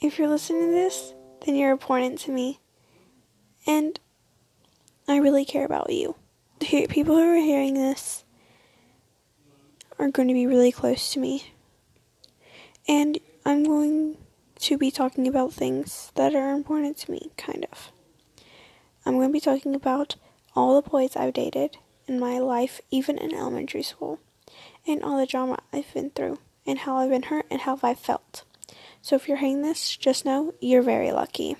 if you're listening to this, then you're important to me. And I really care about you. The people who are hearing this are going to be really close to me. And I'm going to be talking about things that are important to me, kind of. I'm going to be talking about all the boys I've dated in my life, even in elementary school, and all the drama I've been through, and how I've been hurt and how I've felt. So if you're hearing this, just know you're very lucky.